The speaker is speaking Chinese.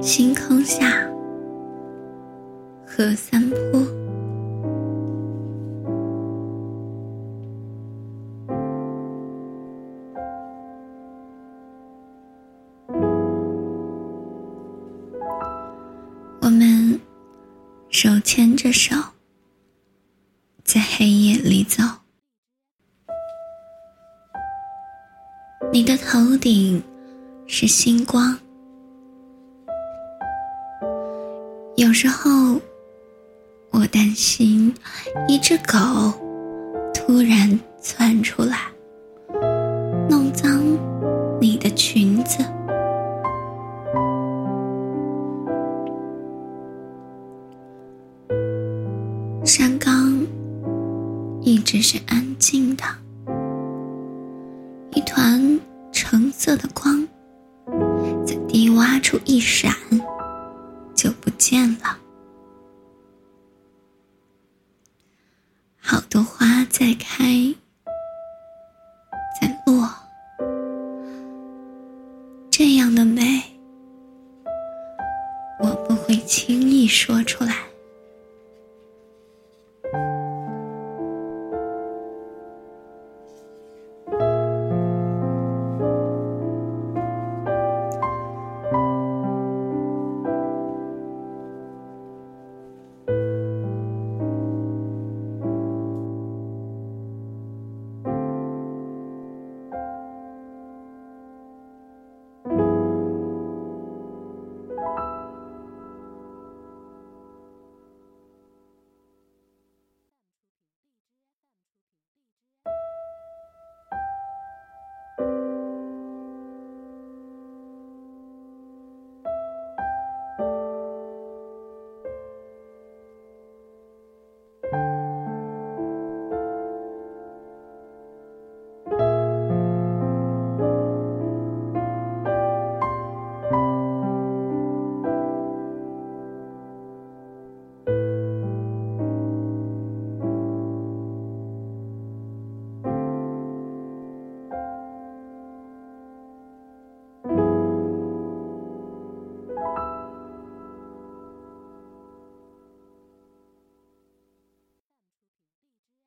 星空下，和三坡，我们手牵着手，在黑夜里走。你的头顶是星光。有时候，我担心一只狗突然窜出来，弄脏你的裙子。山岗一直是安静的，一团橙色的光在低洼处一闪。见了。好多花在开，在落，这样的美，我不会轻易说出来。